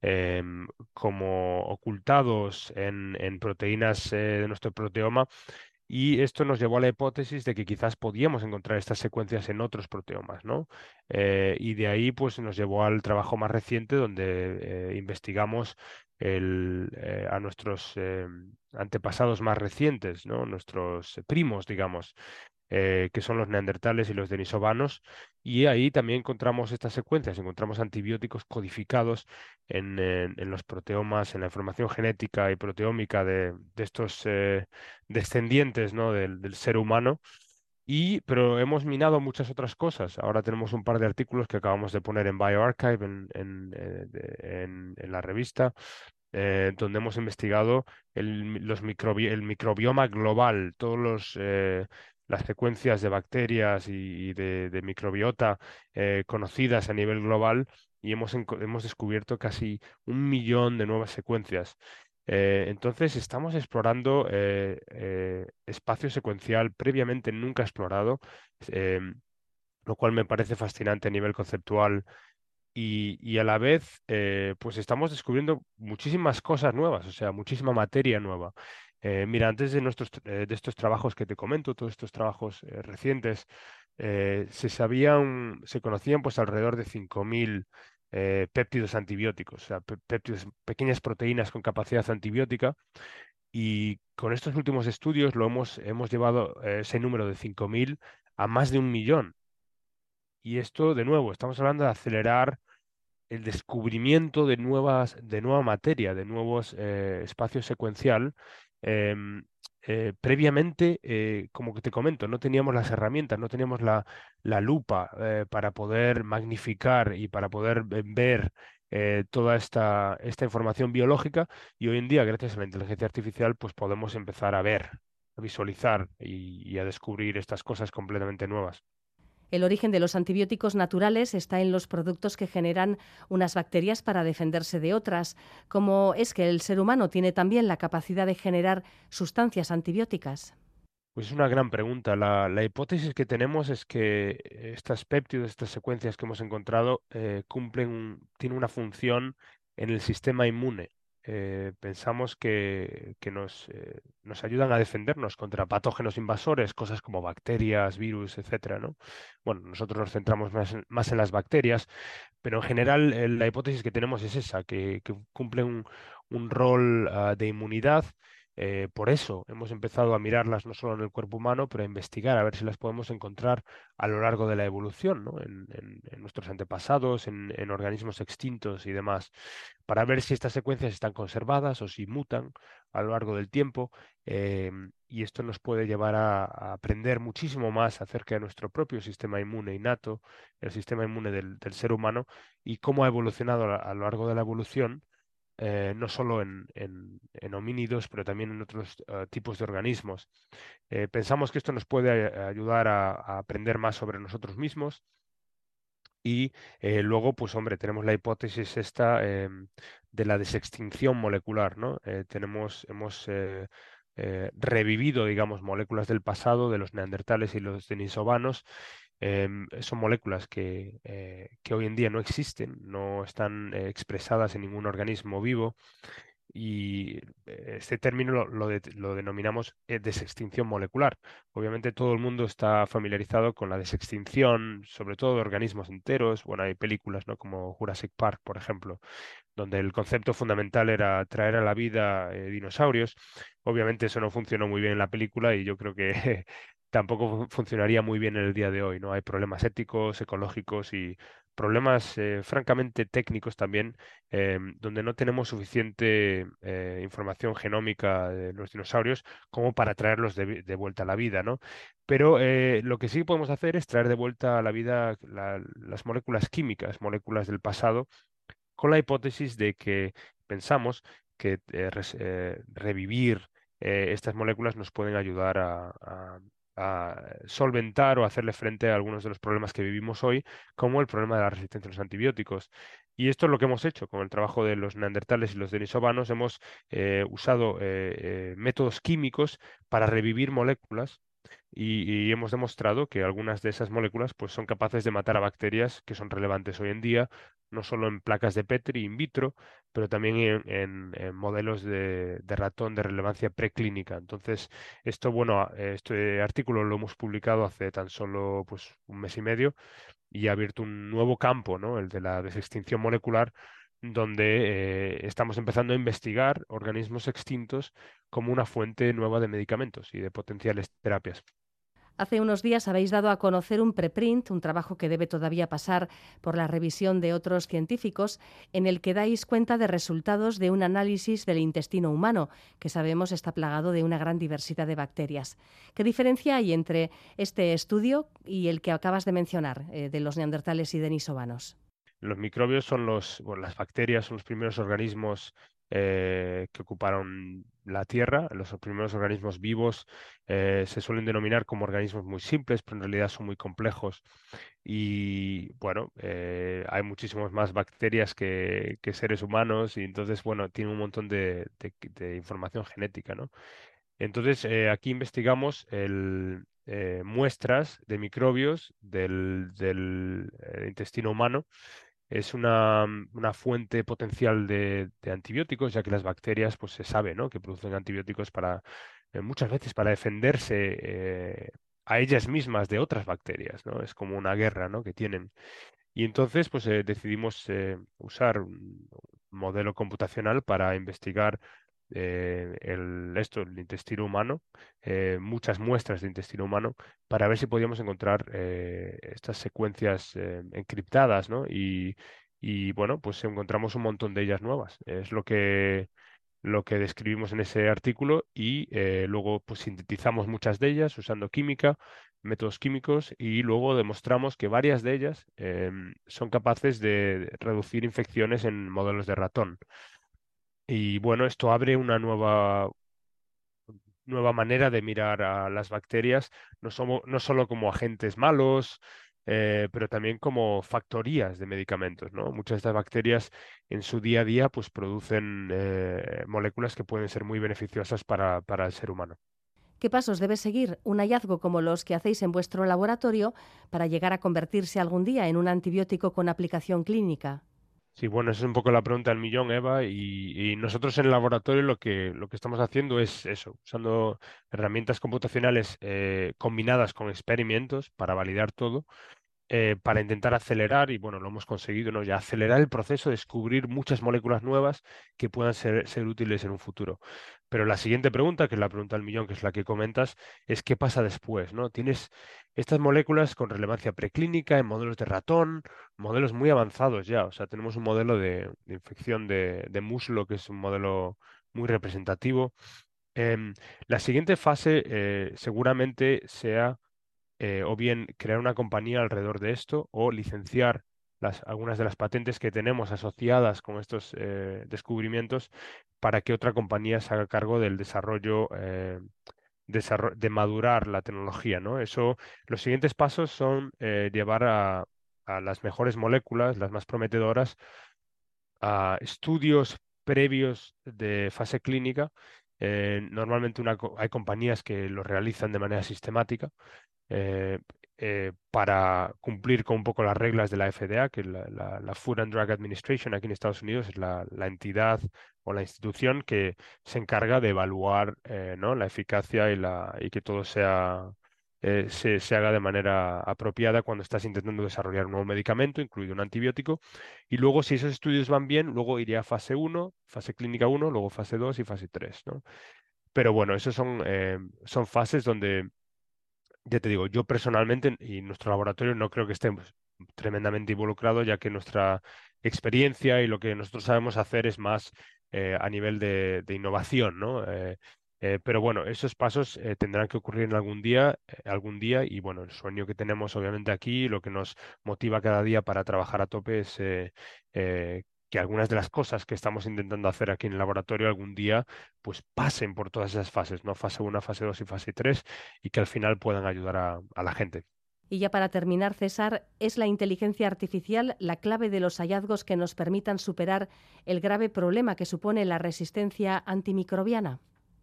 em, como ocultados en, proteínas eh, de nuestro proteoma y esto nos llevó a la hipótesis de que quizás podíamos encontrar estas secuencias en otros proteomas, ¿no? Eh, y de ahí pues nos llevó al trabajo más reciente donde investigamos el, a nuestros em, antepasados más recientes, ¿no? nuestros primos, digamos, eh, que son los neandertales y los denisovanos, y ahí también encontramos estas secuencias, encontramos antibióticos codificados en, los proteomas, en la información genética y proteómica de, estos eh, descendientes ¿no? del, ser humano. Y, pero hemos minado muchas otras cosas. Ahora tenemos un par de artículos que acabamos de poner en bioarchive, en, en, eh, en la revista, eh, donde hemos investigado el, los el microbioma global, todas eh, las secuencias de bacterias y, de, microbiota eh, conocidas a nivel global y hemos, hemos descubierto casi un millón de nuevas secuencias. Entonces estamos explorando espacio secuencial previamente nunca explorado, lo cual me parece fascinante a nivel conceptual y, a la vez, eh, pues estamos descubriendo muchísimas cosas nuevas, o sea, muchísima materia nueva. Eh, mira, antes de, nuestros, eh, de estos trabajos que te comento, todos estos trabajos recientes, se sabían, se conocían pues alrededor de 5.000 péptidos antibióticos, o sea, pequeñas proteínas con capacidad antibiótica. Y con estos últimos estudios lo hemos, hemos llevado ese número de 5.000 a más de un millón. Y esto, de nuevo, estamos hablando de acelerar el descubrimiento de nuevas, de nueva materia, de nuevos eh, espacios secuencial. Em, eh, previamente, eh, como que te comento, no teníamos las herramientas, no teníamos la, la lupa para poder magnificar y para poder ver toda esta, esta información biológica y hoy en día, gracias a la inteligencia artificial, pues podemos empezar a ver, a visualizar y a descubrir estas cosas completamente nuevas. El origen de los antibióticos naturales está en los productos que generan unas bacterias para defenderse de otras, como es que el ser humano tiene también la capacidad de generar sustancias antibióticas. Pues es una gran pregunta. La, hipótesis que tenemos es que estas péptidos, estas secuencias que hemos encontrado, eh, cumplen, tienen una función en el sistema inmune. Eh, pensamos que, nos, eh, nos, ayudan a defendernos contra patógenos invasores, cosas como bacterias, virus, etcétera, ¿no? Bueno, nosotros nos centramos más en, más en las bacterias, pero en general la hipótesis que tenemos es esa, que, que cumple un, un rol ah, de inmunidad eh, por eso hemos empezado a mirarlas no solo en el cuerpo humano, pero a investigar a ver si las podemos encontrar a lo largo de la evolución, ¿no? en, nuestros antepasados, en, organismos extintos y demás, para ver si estas secuencias están conservadas o si mutan a lo largo del tiempo. Eh, y esto nos puede llevar a, aprender muchísimo más acerca de nuestro propio sistema inmune innato, el sistema inmune del, ser humano y cómo ha evolucionado a lo largo de la evolución eh, no solo en, homínidos, pero también en otros eh, tipos de organismos. Eh, pensamos que esto nos puede ayudar a, aprender más sobre nosotros mismos. Y luego, pues hombre, tenemos la hipótesis esta em, de la desextinción molecular, ¿no? tenemos, hemos revivido, digamos, moléculas del pasado de los neandertales y los denisovanos Em, son moléculas que, eh, que, hoy en día no existen, no están eh, expresadas en ningún organismo vivo y este término lo, denominamos eh, desextinción molecular. Obviamente todo el mundo está familiarizado con la desextinción, sobre todo de organismos enteros. Bueno, hay películas ¿no? como Jurassic Park, por ejemplo, donde el concepto fundamental era traer a la vida dinosaurios. Obviamente eso no funcionó muy bien en la película y yo creo que tampoco funcionaría muy bien en el día de hoy, ¿no? Hay problemas éticos, ecológicos y problemas eh, francamente técnicos también, em, donde no tenemos suficiente eh, información genómica de los dinosaurios como para traerlos de, vuelta a la vida, ¿no? Pero lo que sí podemos hacer es traer de vuelta a la vida las moléculas químicas, moléculas del pasado, con la hipótesis de que pensamos que revivir estas moléculas nos pueden ayudar a solventar o hacerle frente a algunos de los problemas que vivimos hoy, como el problema de la resistencia a los antibióticos. Y esto es lo que hemos hecho con el trabajo de los neandertales y los denisovanos. Hemos eh, usado eh, eh, métodos químicos para revivir moléculas y, hemos demostrado que algunas de esas moléculas pues, son capaces de matar a bacterias que son relevantes hoy en día, no solo en placas de Petri in vitro, pero también en, modelos de, ratón de relevancia preclínica. Entonces, esto, bueno, este artículo lo hemos publicado hace tan solo pues, un mes y medio y ha abierto un nuevo campo, ¿no? el de la desextinción molecular, donde eh, estamos empezando a investigar organismos extintos como una fuente nueva de medicamentos y de potenciales terapias. Hace unos días habéis dado a conocer un preprint, un trabajo que debe todavía pasar por la revisión de otros científicos, en el que dais cuenta de resultados de un análisis del intestino humano, que sabemos está plagado de una gran diversidad de bacterias. ¿Qué diferencia hay entre este estudio y el que acabas de mencionar, eh, de los neandertales y denisovanos? Los microbios son los, bueno, las bacterias son los primeros organismos eh, que ocuparon la Tierra. Los primeros organismos vivos eh, se suelen denominar como organismos muy simples, pero en realidad son muy complejos. Y bueno, eh, hay muchísimas más bacterias que, seres humanos y entonces, bueno, tiene un montón de, información genética, ¿no? Entonces, aquí investigamos muestras de microbios del intestino humano es una, una fuente potencial de, antibióticos, ya que las bacterias, pues se sabe, ¿no? Que producen antibióticos para, eh, muchas veces para defenderse eh, a ellas mismas de otras bacterias, ¿no? Es como una guerra, ¿no? Que tienen. Y entonces, pues eh, decidimos usar un modelo computacional para investigar eh, el, esto, el intestino humano, eh, muchas muestras de intestino humano, para ver si podíamos encontrar eh, estas secuencias encriptadas, ¿no? Y, y, bueno, pues encontramos un montón de ellas nuevas. Es lo que, lo que describimos en ese artículo y luego pues sintetizamos muchas de ellas usando química, métodos químicos y luego demostramos que varias de ellas em, son capaces de reducir infecciones en modelos de ratón. Y bueno, esto abre una nueva, nueva manera de mirar a las bacterias, no, somos, no solo como agentes malos, eh, pero también como factorías de medicamentos. ¿no? Muchas de estas bacterias en su día a día pues, producen eh, moléculas que pueden ser muy beneficiosas para, para el ser humano. ¿Qué pasos debe seguir un hallazgo como los que hacéis en vuestro laboratorio para llegar a convertirse algún día en un antibiótico con aplicación clínica? Sí, bueno, esa es un poco la pregunta del millón, Eva, y, nosotros en el laboratorio lo que, lo que estamos haciendo es eso, usando herramientas computacionales eh, combinadas con experimentos para validar todo eh, para intentar acelerar, y bueno, lo hemos conseguido, ¿no? Ya acelerar el proceso, descubrir muchas moléculas nuevas que puedan ser, ser, útiles en un futuro. Pero la siguiente pregunta, que es la pregunta del millón, que es la que comentas, es qué pasa después, ¿no? Tienes estas moléculas con relevancia preclínica en modelos de ratón, modelos muy avanzados ya, o sea, tenemos un modelo de, infección de, muslo que es un modelo muy representativo. Em, la siguiente fase eh, seguramente sea eh, o bien crear una compañía alrededor de esto o licenciar algunas de las patentes que tenemos asociadas con estos eh, descubrimientos para que otra compañía se haga cargo del desarrollo, eh, de madurar la tecnología. ¿no? Eso, los siguientes pasos son llevar a, las mejores moléculas, las más prometedoras, a estudios previos de fase clínica. normalmente hay compañías que lo realizan de manera sistemática eh, eh, para cumplir con un poco las reglas de la FDA, que la, Food and Drug Administration aquí en Estados Unidos es la, entidad o la institución que se encarga de evaluar eh, ¿no? la eficacia y que todo sea, se, se, haga de manera apropiada cuando estás intentando desarrollar un nuevo medicamento, incluido un antibiótico. Y luego, si esos estudios van bien, luego iría a fase 1, fase clínica 1, luego fase 2 y fase 3. ¿no? Pero bueno, esas son, son fases donde ya te digo, yo personalmente y nuestro laboratorio no creo que estemos tremendamente involucrado, ya que nuestra experiencia y lo que nosotros sabemos hacer es más a nivel de, innovación, ¿no? pero bueno, esos pasos tendrán que ocurrir en algún día, algún día, y bueno, el sueño que tenemos obviamente aquí, lo que nos motiva cada día para trabajar a tope es que algunas de las cosas que estamos intentando hacer aquí en el laboratorio algún día pues pasen por todas esas fases, ¿no? Fase 1, fase 2 y fase 3 y que al final puedan ayudar a, a la gente. Y ya para terminar, César, ¿es la inteligencia artificial la clave de los hallazgos que nos permitan superar el grave problema que supone la resistencia antimicrobiana?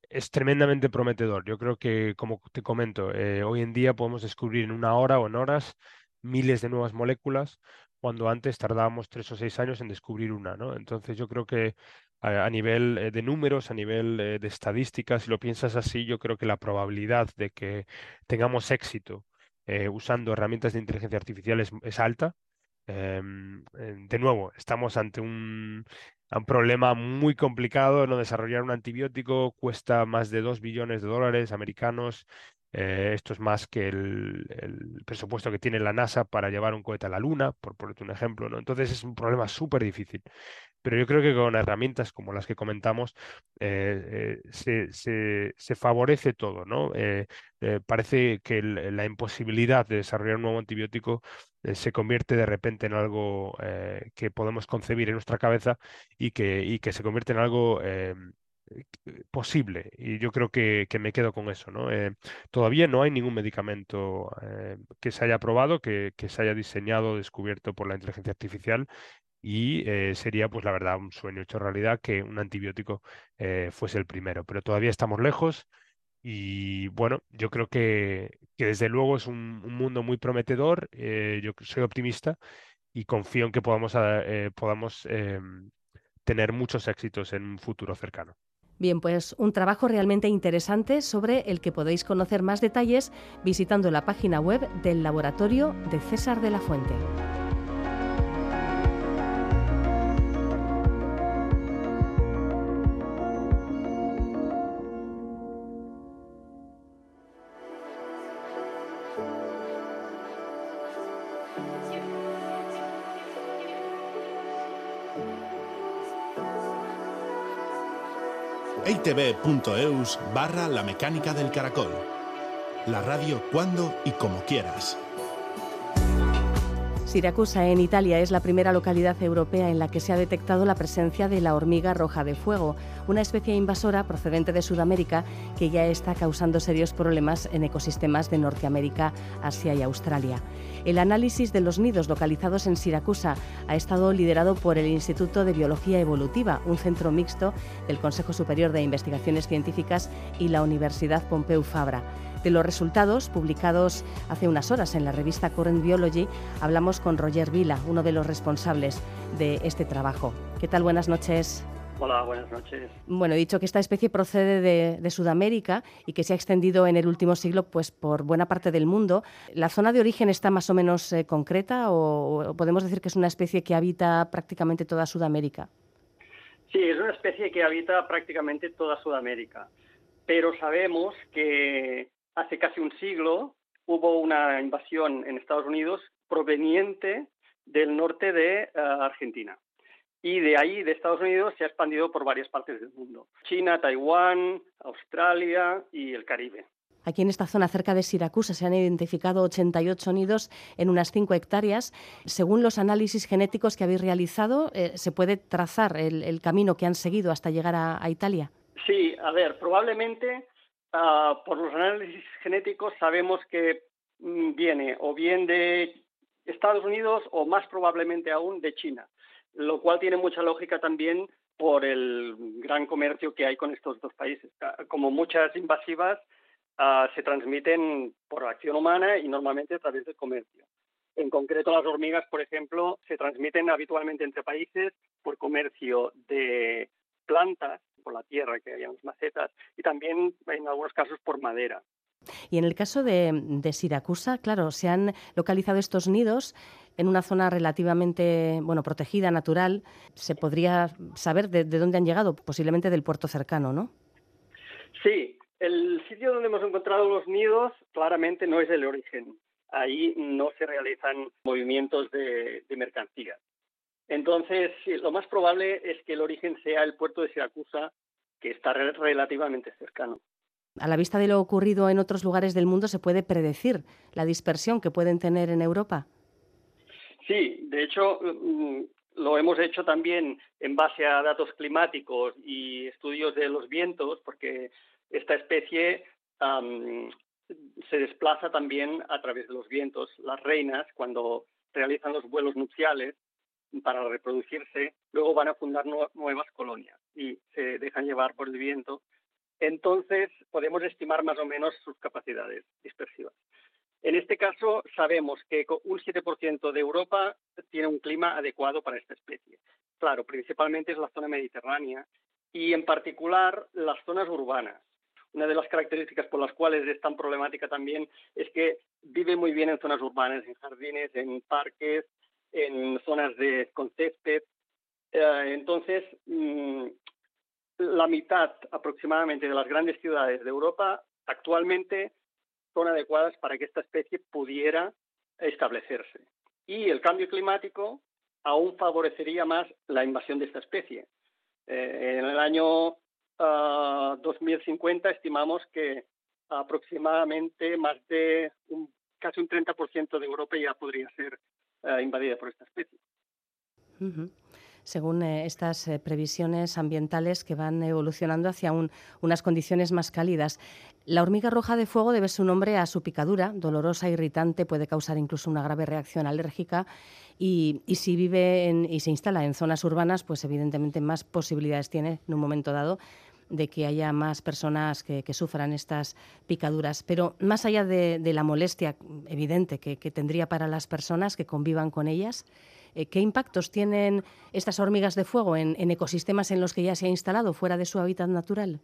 Es tremendamente prometedor. Yo creo que, como te comento, eh, hoy en día podemos descubrir en una hora o en horas miles de nuevas moléculas cuando antes tardábamos tres o seis años en descubrir una, ¿no? Entonces yo creo que a, nivel eh, de números, a nivel eh, de estadísticas, si lo piensas así, yo creo que la probabilidad de que tengamos éxito eh, usando herramientas de inteligencia artificial es, alta. Em, de nuevo, estamos ante un, problema muy complicado, ¿no? Desarrollar un antibiótico cuesta más de 2 billones de dólares americanos. Eh, esto es más que el, presupuesto que tiene la NASA para llevar un cohete a la Luna, por ponerte un ejemplo. ¿no? Entonces es un problema súper difícil. Pero yo creo que con herramientas como las que comentamos eh, eh, se, favorece todo. ¿no? parece que la imposibilidad de desarrollar un nuevo antibiótico se convierte de repente en algo que podemos concebir en nuestra cabeza y que, y que se convierte en algo posible y yo creo que, me quedo con eso. ¿no? Eh, todavía no hay ningún medicamento eh, que se haya probado, que, se haya diseñado, descubierto por la inteligencia artificial y eh, sería, pues la verdad, un sueño hecho realidad que un antibiótico fuese el primero, pero todavía estamos lejos y bueno, yo creo que, desde luego es un, mundo muy prometedor, yo soy optimista y confío en que podamos, podamos em, tener muchos éxitos en un futuro cercano. Bien, pues un trabajo realmente interesante sobre el que podéis conocer más detalles visitando la página web del laboratorio de César de la Fuente. itv.eus barra la mecánica del caracol. La radio cuando y como quieras. Siracusa, en Italia, es la primera localidad europea en la que se ha detectado la presencia de la hormiga roja de fuego, una especie invasora procedente de Sudamérica que ya está causando serios problemas en ecosistemas de Norteamérica, Asia y Australia. El análisis de los nidos localizados en Siracusa ha estado liderado por el Instituto de Biología Evolutiva, un centro mixto del Consejo Superior de Investigaciones Científicas y la Universidad Pompeu Fabra. De los resultados, publicados hace unas horas en la revista Current Biology, hablamos con Roger Vila, uno de los responsables de este trabajo. ¿Qué tal? Buenas noches. Hola, buenas noches. Bueno, he dicho que esta especie procede de, Sudamérica y que se ha extendido en el último siglo pues, por buena parte del mundo. ¿La zona de origen está más o menos eh, concreta o, podemos decir que es una especie que habita prácticamente toda Sudamérica? Sí, es una especie que habita prácticamente toda Sudamérica, pero sabemos que hace casi un siglo hubo una invasión en Estados Unidos proveniente del norte de eh, Argentina. Y de ahí, de Estados Unidos, se ha expandido por varias partes del mundo. China, Taiwán, Australia y el Caribe. Aquí en esta zona cerca de Siracusa se han identificado 88 nidos en unas 5 hectáreas. Según los análisis genéticos que habéis realizado, eh, ¿se puede trazar el, camino que han seguido hasta llegar a Italia? Sí, a ver, probablemente Ah, por los análisis genéticos sabemos que mm, viene o bien de Estados Unidos o más probablemente aún de China, lo cual tiene mucha lógica también por el gran comercio que hay con estos dos países. Ah, como muchas invasivas ah, se transmiten por acción humana y normalmente a través del comercio. En concreto, las hormigas, por ejemplo, se transmiten habitualmente entre países por comercio de plantas por la tierra, que había macetas, y también en algunos casos por madera. Y en el caso de, Siracusa, claro, se han localizado estos nidos en una zona relativamente bueno protegida, natural. Se podría saber de, dónde han llegado, posiblemente del puerto cercano, ¿no? Sí, el sitio donde hemos encontrado los nidos claramente no es el origen. ahí no se realizan movimientos de, mercancías. Entonces, lo más probable es que el origen sea el puerto de Siracusa, que está relativamente cercano. A la vista de lo ocurrido en otros lugares del mundo, ¿se puede predecir la dispersión que pueden tener en Europa? Sí, de hecho, mm, lo hemos hecho también en base a datos climáticos y estudios de los vientos, porque esta especie se desplaza también a través de los vientos. Las reinas, cuando realizan los vuelos nupciales para reproducirse, luego van a fundar nuevas colonias y se dejan llevar por el viento. Entonces, podemos estimar más o menos sus capacidades dispersivas. En este caso, sabemos que un 7% de Europa tiene un clima adecuado para esta especie. Claro, principalmente es la zona mediterránea y en particular las zonas urbanas una de las características por las cuales es tan problemática también es que vive muy bien en zonas urbanas, en jardines, en parques, en zonas de con césped. Eh, entonces, mm, la mitad aproximadamente de las grandes ciudades de Europa actualmente son adecuadas para que esta especie pudiera establecerse. Y el cambio climático aún favorecería más la invasión de esta especie. Eh, en el año 2050 estimamos que aproximadamente más de casi un 30% de Europa ya podría ser eh, invadida por esta especie. Según eh, estas eh, previsiones ambientales que van evolucionando hacia unas condiciones más cálidas. La hormiga roja de fuego debe su nombre a su picadura, dolorosa, irritante, puede causar incluso una grave reacción alérgica y, y si vive y se instala en zonas urbanas, pues evidentemente más posibilidades tiene en un momento dado de que haya más personas que, sufran estas picaduras. Pero más allá de, la molestia evidente que, tendría para las personas que convivan con ellas, eh, ¿qué impactos tienen estas hormigas de fuego en, ecosistemas en los que ya se ha instalado fuera de su hábitat natural?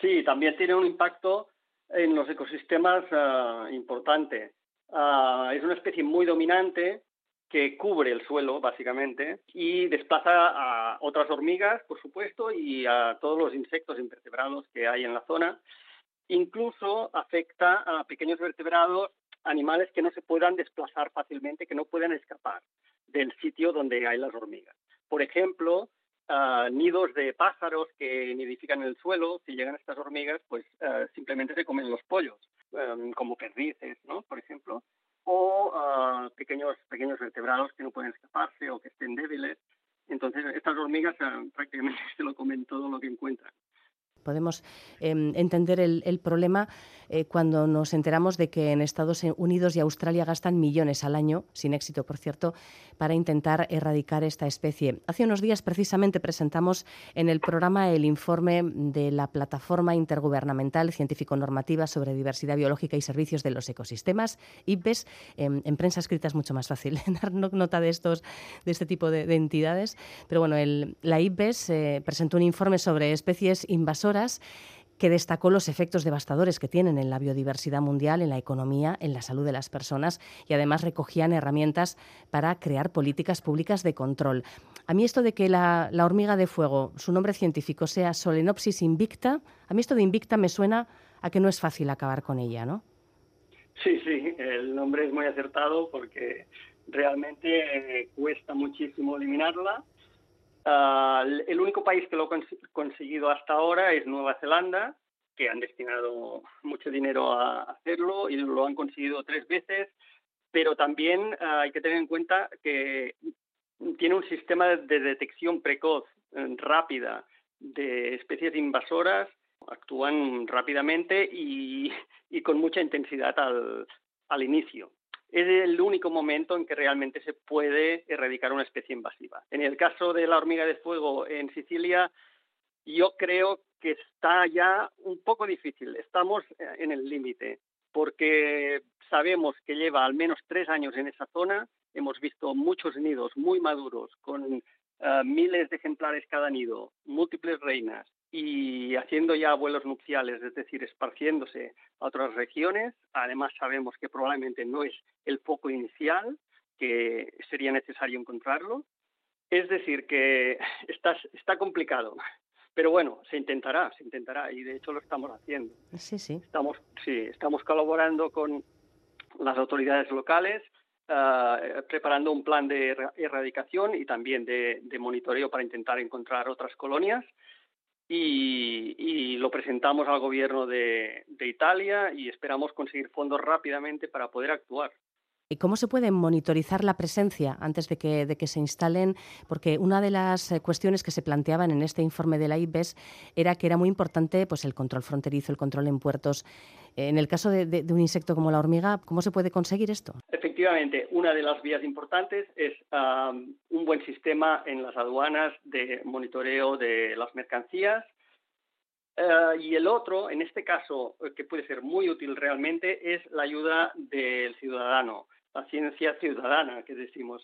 Sí, también tiene un impacto en los ecosistemas ah, importante. Ah, es una especie muy dominante que cubre el suelo, básicamente, y desplaza a otras hormigas, por supuesto, y a todos los insectos invertebrados que hay en la zona. Incluso afecta a pequeños vertebrados, animales que no se puedan desplazar fácilmente, que no puedan escapar del sitio donde hay las hormigas. Por ejemplo, nidos de pájaros que nidifican en el suelo, si llegan estas hormigas, pues simplemente se comen los pollos, em, como perdices, ¿no? Por ejemplo o uh, pequeños, pequeños vertebrados que no pueden escaparse o que estén débiles. Entonces, estas hormigas uh, prácticamente se lo comen todo lo que encuentran. Podemos eh, entender el, problema eh, cuando nos enteramos de que en Estados Unidos y Australia gastan millones al año, sin éxito por cierto, para intentar erradicar esta especie. Hace unos días precisamente presentamos en el programa el informe de la Plataforma Intergubernamental Científico-Normativa sobre Diversidad Biológica y Servicios de los Ecosistemas, IPBES. en prensa escrita es mucho más fácil dar nota de, estos, de este tipo de, entidades, pero bueno, la IPBES eh, presentó un informe sobre especies invasoras que destacó los efectos devastadores que tienen en la biodiversidad mundial, en la economía, en la salud de las personas y además recogían herramientas para crear políticas públicas de control. A mí esto de que la, hormiga de fuego, su nombre científico sea Solenopsis invicta, a mí esto de invicta me suena a que no es fácil acabar con ella, ¿no? Sí, sí, el nombre es muy acertado porque realmente eh, cuesta muchísimo eliminarla Ah, el único país que lo ha conseguido hasta ahora es Nueva Zelanda, que han destinado mucho dinero a hacerlo y lo han conseguido tres veces, pero también ah, hay que tener en cuenta que tiene un sistema de detección precoz, eh, rápida, de especies invasoras, actúan rápidamente y, con mucha intensidad al inicio es el único momento en que realmente se puede erradicar una especie invasiva. En el caso de la hormiga de fuego en Sicilia, yo creo que está ya un poco difícil. Estamos eh, en el límite porque sabemos que lleva al menos tres años en esa zona. Hemos visto muchos nidos muy maduros con eh, miles de ejemplares cada nido, múltiples reinas y haciendo ya vuelos nupciales, es decir, esparciéndose a otras regiones. Además, sabemos que probablemente no es el foco inicial, que sería necesario encontrarlo. Es decir, que está, está complicado. Pero bueno, se intentará, se intentará y de hecho lo estamos haciendo. Sí, sí. Estamos, sí, estamos colaborando con las autoridades locales, eh, preparando un plan de erradicación y también de, monitoreo para intentar encontrar otras colonias. Y, lo presentamos al gobierno de Italia y esperamos conseguir fondos rápidamente para poder actuar. ¿Y cómo se puede monitorizar la presencia antes de que, se instalen? Porque una de las eh, cuestiones que se planteaban en este informe de la IBES era que era muy importante pues, el control fronterizo, el control en puertos. En el caso de, un insecto como la hormiga, ¿cómo se puede conseguir esto? Efectivamente, una de las vías importantes es un buen sistema en las aduanas de monitoreo de las mercancías. Eh, y el otro, en este caso, eh, que puede ser muy útil realmente, es la ayuda del ciudadano ciencia ciudadana que decimos.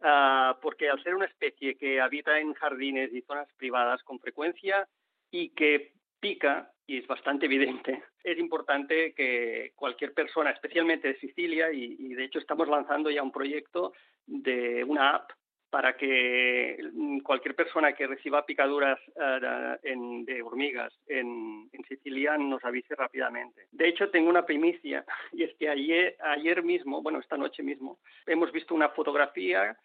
Ah, porque al ser una especie que habita en jardines y zonas privadas con frecuencia y que pica, y es bastante evidente, es importante que cualquier persona, especialmente de Sicilia, y de hecho estamos lanzando ya un proyecto de una app para que mm, cualquier persona que reciba picaduras eh, de hormigas en, Sicilia nos avise rápidamente. De hecho, tengo una primicia y es que ayer, mismo, bueno, esta noche mismo, hemos visto una fotografía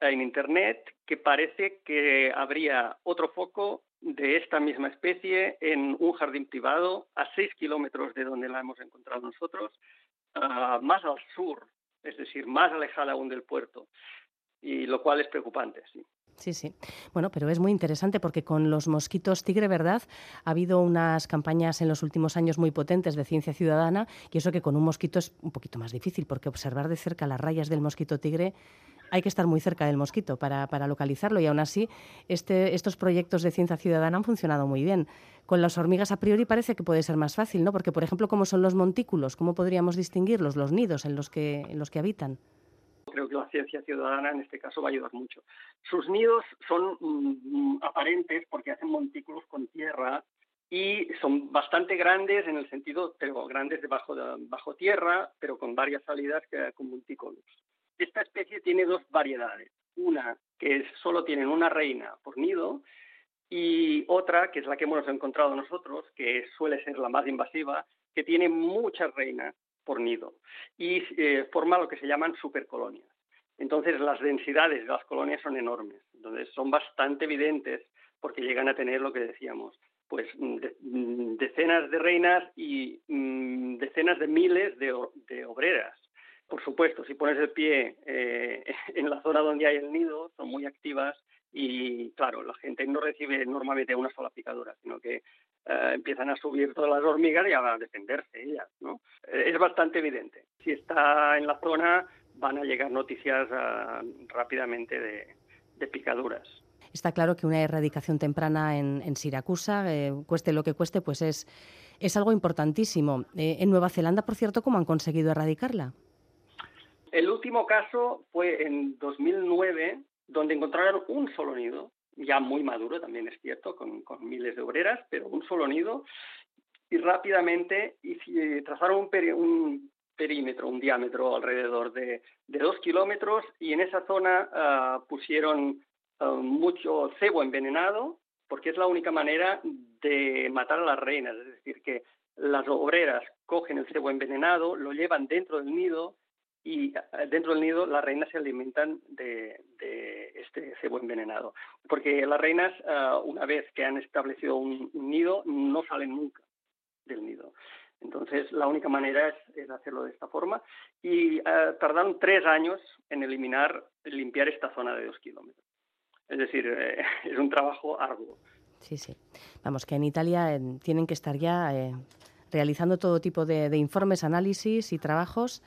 en Internet que parece que habría otro foco de esta misma especie en un jardín privado a seis kilómetros de donde la hemos encontrado nosotros, ah, más al sur, es decir, más alejada aún del puerto y lo cual es preocupante, sí. Sí, sí. Bueno, pero es muy interesante porque con los mosquitos tigre, ¿verdad? Ha habido unas campañas en los últimos años muy potentes de ciencia ciudadana y eso que con un mosquito es un poquito más difícil porque observar de cerca las rayas del mosquito tigre hay que estar muy cerca del mosquito para, para localizarlo y aún así este, estos proyectos de ciencia ciudadana han funcionado muy bien. Con las hormigas a priori parece que puede ser más fácil, ¿no? Porque, por ejemplo, ¿cómo son los montículos? ¿Cómo podríamos distinguirlos, los nidos en los que, en los que habitan? Creo que la ciencia ciudadana en este caso va a ayudar mucho. Sus nidos son mm, aparentes porque hacen montículos con tierra y son bastante grandes en el sentido, pero grandes debajo de bajo tierra, pero con varias salidas que, con montículos. Esta especie tiene dos variedades. Una que solo tienen una reina por nido y otra, que es la que hemos encontrado nosotros, que suele ser la más invasiva, que tiene muchas reinas por nido y eh, forma lo que se llaman supercolonias. Entonces las densidades de las colonias son enormes, entonces son bastante evidentes porque llegan a tener lo que decíamos, pues mm, mm, decenas de reinas y mm, decenas de miles de, obreras. Por supuesto, si pones el pie eh, en la zona donde hay el nido, son muy activas y claro, la gente no recibe normalmente una sola picadura, sino que eh, empiezan a subir todas las hormigas y a defenderse ellas, ¿no? Eh, es bastante evidente. Si está en la zona, van a llegar noticias ah, rápidamente de, picaduras. Está claro que una erradicación temprana en, Siracusa, eh, cueste lo que cueste, pues es, es algo importantísimo. en Nueva Zelanda, por cierto, ¿cómo han conseguido erradicarla? El último caso fue en 2009, donde encontraron un solo nido ya muy maduro, también es cierto, con, miles de obreras, pero un solo nido, y rápidamente y, trazaron un, perímetro, un diámetro alrededor de, dos kilómetros, y en esa zona ah, pusieron ah, mucho cebo envenenado, porque es la única manera de matar a las reinas, es decir, que las obreras cogen el cebo envenenado, lo llevan dentro del nido y eh, dentro del nido las reinas se alimentan de, este cebo envenenado. Porque las reinas, eh, una vez que han establecido un, nido, no salen nunca del nido. Entonces, la única manera es, hacerlo de esta forma. Y eh, tardaron tres años en eliminar, limpiar esta zona de dos kilómetros. Es decir, es un trabajo arduo. Sí, sí. Vamos, que en Italia tienen que estar ya realizando todo tipo de informes, análisis y trabajos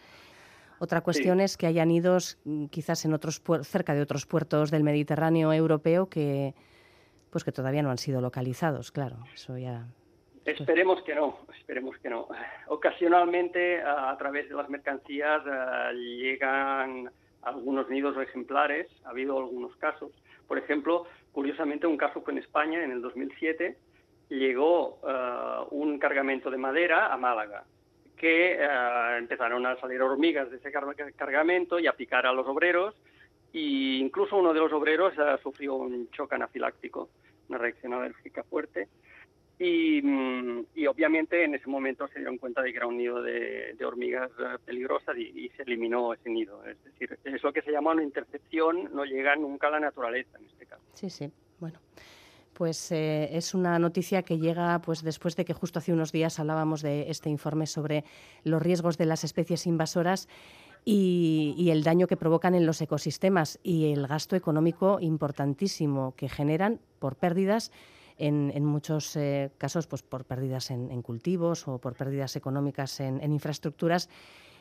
otra cuestión es que hayan ido mm, quizás en otros cerca de otros puertos del Mediterráneo europeo que pues que todavía no han sido localizados, claro. Eso ya Esperemos que no, esperemos que no. Ocasionalmente, a, través de las mercancías, llegan algunos nidos o ejemplares. Ha habido algunos casos. Por ejemplo, curiosamente, un caso fue en España en el 2007. Llegó un cargamento de madera a Málaga que eh, empezaron a salir hormigas de ese cargamento y a picar a los obreros e incluso uno de los obreros eh, sufrió un choque anafiláctico, una reacción alérgica fuerte Mm, y, obviamente en ese momento se dieron cuenta de que era un nido de, hormigas eh, peligrosas y, se eliminó ese nido. Es decir, es lo que se llama una intercepción, no llega nunca a la naturaleza en este caso. Sí, sí, bueno. Pues eh, es una noticia que llega pues después de que justo hace unos días hablábamos de este informe sobre los riesgos de las especies invasoras y, el daño que provocan en los ecosistemas y el gasto económico importantísimo que generan por pérdidas en, muchos eh, casos pues, por pérdidas en, cultivos o por pérdidas económicas en, infraestructuras.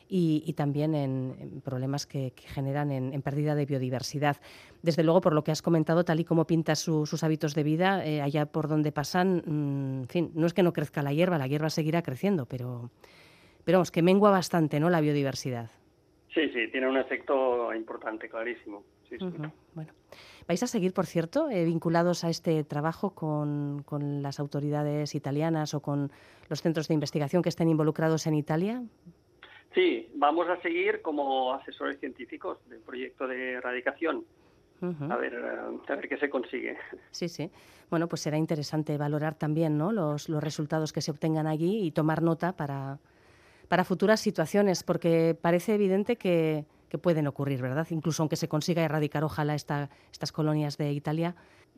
Y, también en, problemas que, generan en, pérdida de biodiversidad. Desde luego, por lo que has comentado, tal y como pintas sus hábitos de vida, eh, allá por donde pasan, mm, en fin, no es que no crezca la hierba, la hierba seguirá creciendo, pero, pero vamos, que mengua bastante ¿no? la biodiversidad. Sí, sí, tiene un efecto importante, clarísimo. Bueno. ¿Vais a seguir, por cierto, eh, vinculados a este trabajo con, las autoridades italianas o con los centros de investigación que estén involucrados en Italia? Sí, vamos a seguir como asesores científicos del proyecto de erradicación. a, ver, eh, a ver qué se consigue. Sí, sí. Bueno, pues será interesante valorar también ¿no? los, los resultados que se obtengan allí y tomar nota para, para futuras situaciones, porque parece evidente que, que pueden ocurrir, ¿verdad? Incluso aunque se consiga erradicar, ojalá, esta, estas colonias de Italia.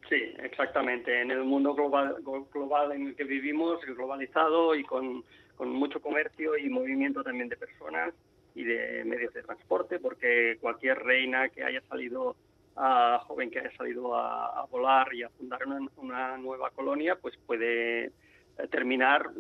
Sí, exactamente. En el mundo global, global en el que vivimos, globalizado y con, con mucho comercio y movimiento también de personas y de medios de transporte, porque cualquier reina que haya salido a joven que haya salido a, volar y a fundar una, nueva colonia, pues puede eh, terminar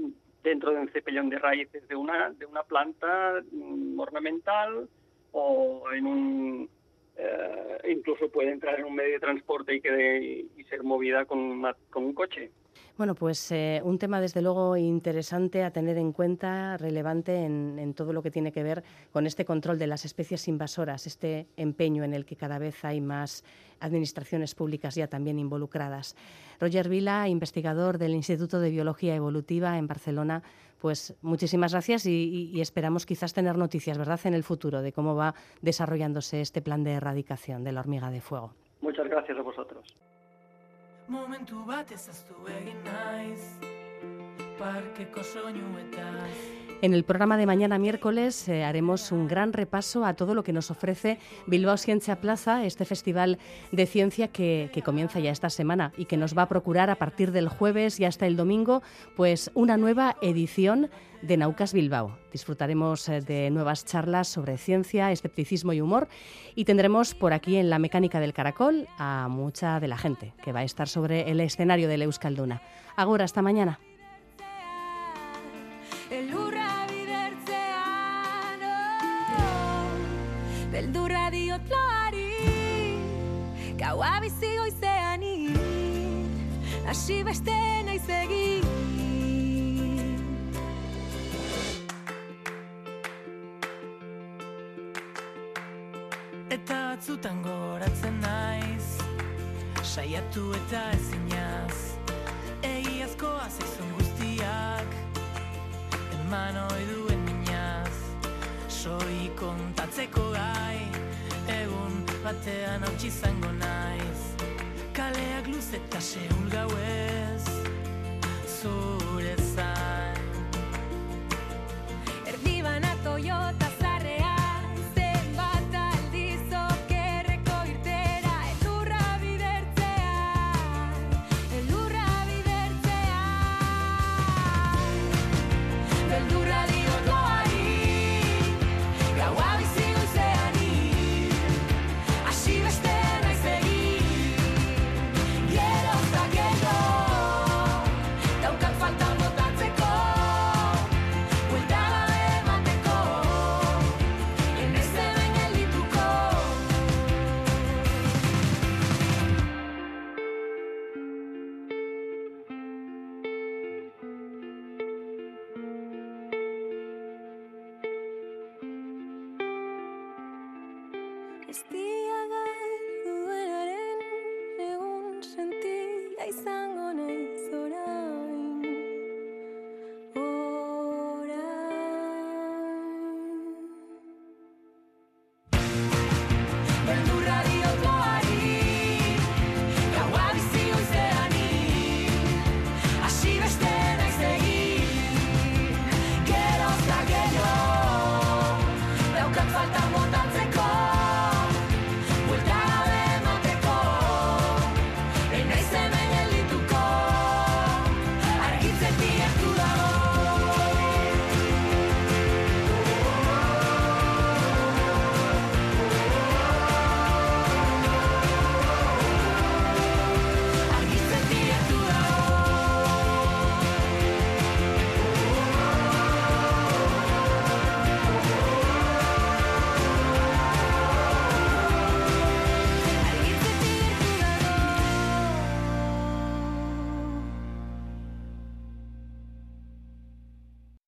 dentro de un cepellón de raíces de una de una planta mm, ornamental o en un eh, incluso puede entrar en un medio de transporte y, que y ser movida con, con un coche. Bueno, pues eh, un tema desde luego interesante a tener en cuenta, relevante en, todo lo que tiene que ver con este control de las especies invasoras, este empeño en el que cada vez hay más administraciones públicas ya también involucradas. Roger Vila, investigador del Instituto de Biología Evolutiva en Barcelona, pues muchísimas gracias y, y esperamos quizás tener noticias, ¿verdad?, en el futuro de cómo va desarrollándose este plan de erradicación de la hormiga de fuego. Muchas gracias a vosotros. Momentu bat ezaztu egin naiz. Parkeko soinuetaz En el programa de mañana miércoles eh, haremos un gran repaso a todo lo que nos ofrece Bilbao Ciencia Plaza, este festival de ciencia que, comienza ya esta semana y que nos va a procurar a partir del jueves y hasta el domingo pues una nueva edición de Naucas Bilbao. Disfrutaremos eh, de nuevas charlas sobre ciencia, escepticismo y humor y tendremos por aquí en la mecánica del caracol a mucha de la gente que va a estar sobre el escenario de Euskalduna. Ahora, hasta mañana. Bizi goizean Hasi beste naiz egin. Eta batzutan goratzen naiz Saiatu eta ezinaz Egiazkoa zaizun guztiak Eman oiduen minaz. Soi kontatzeko gai Egun batean hautsi izango naiz. Kaleak luz eta seul gauez Zure zain. Erdi bana Toyota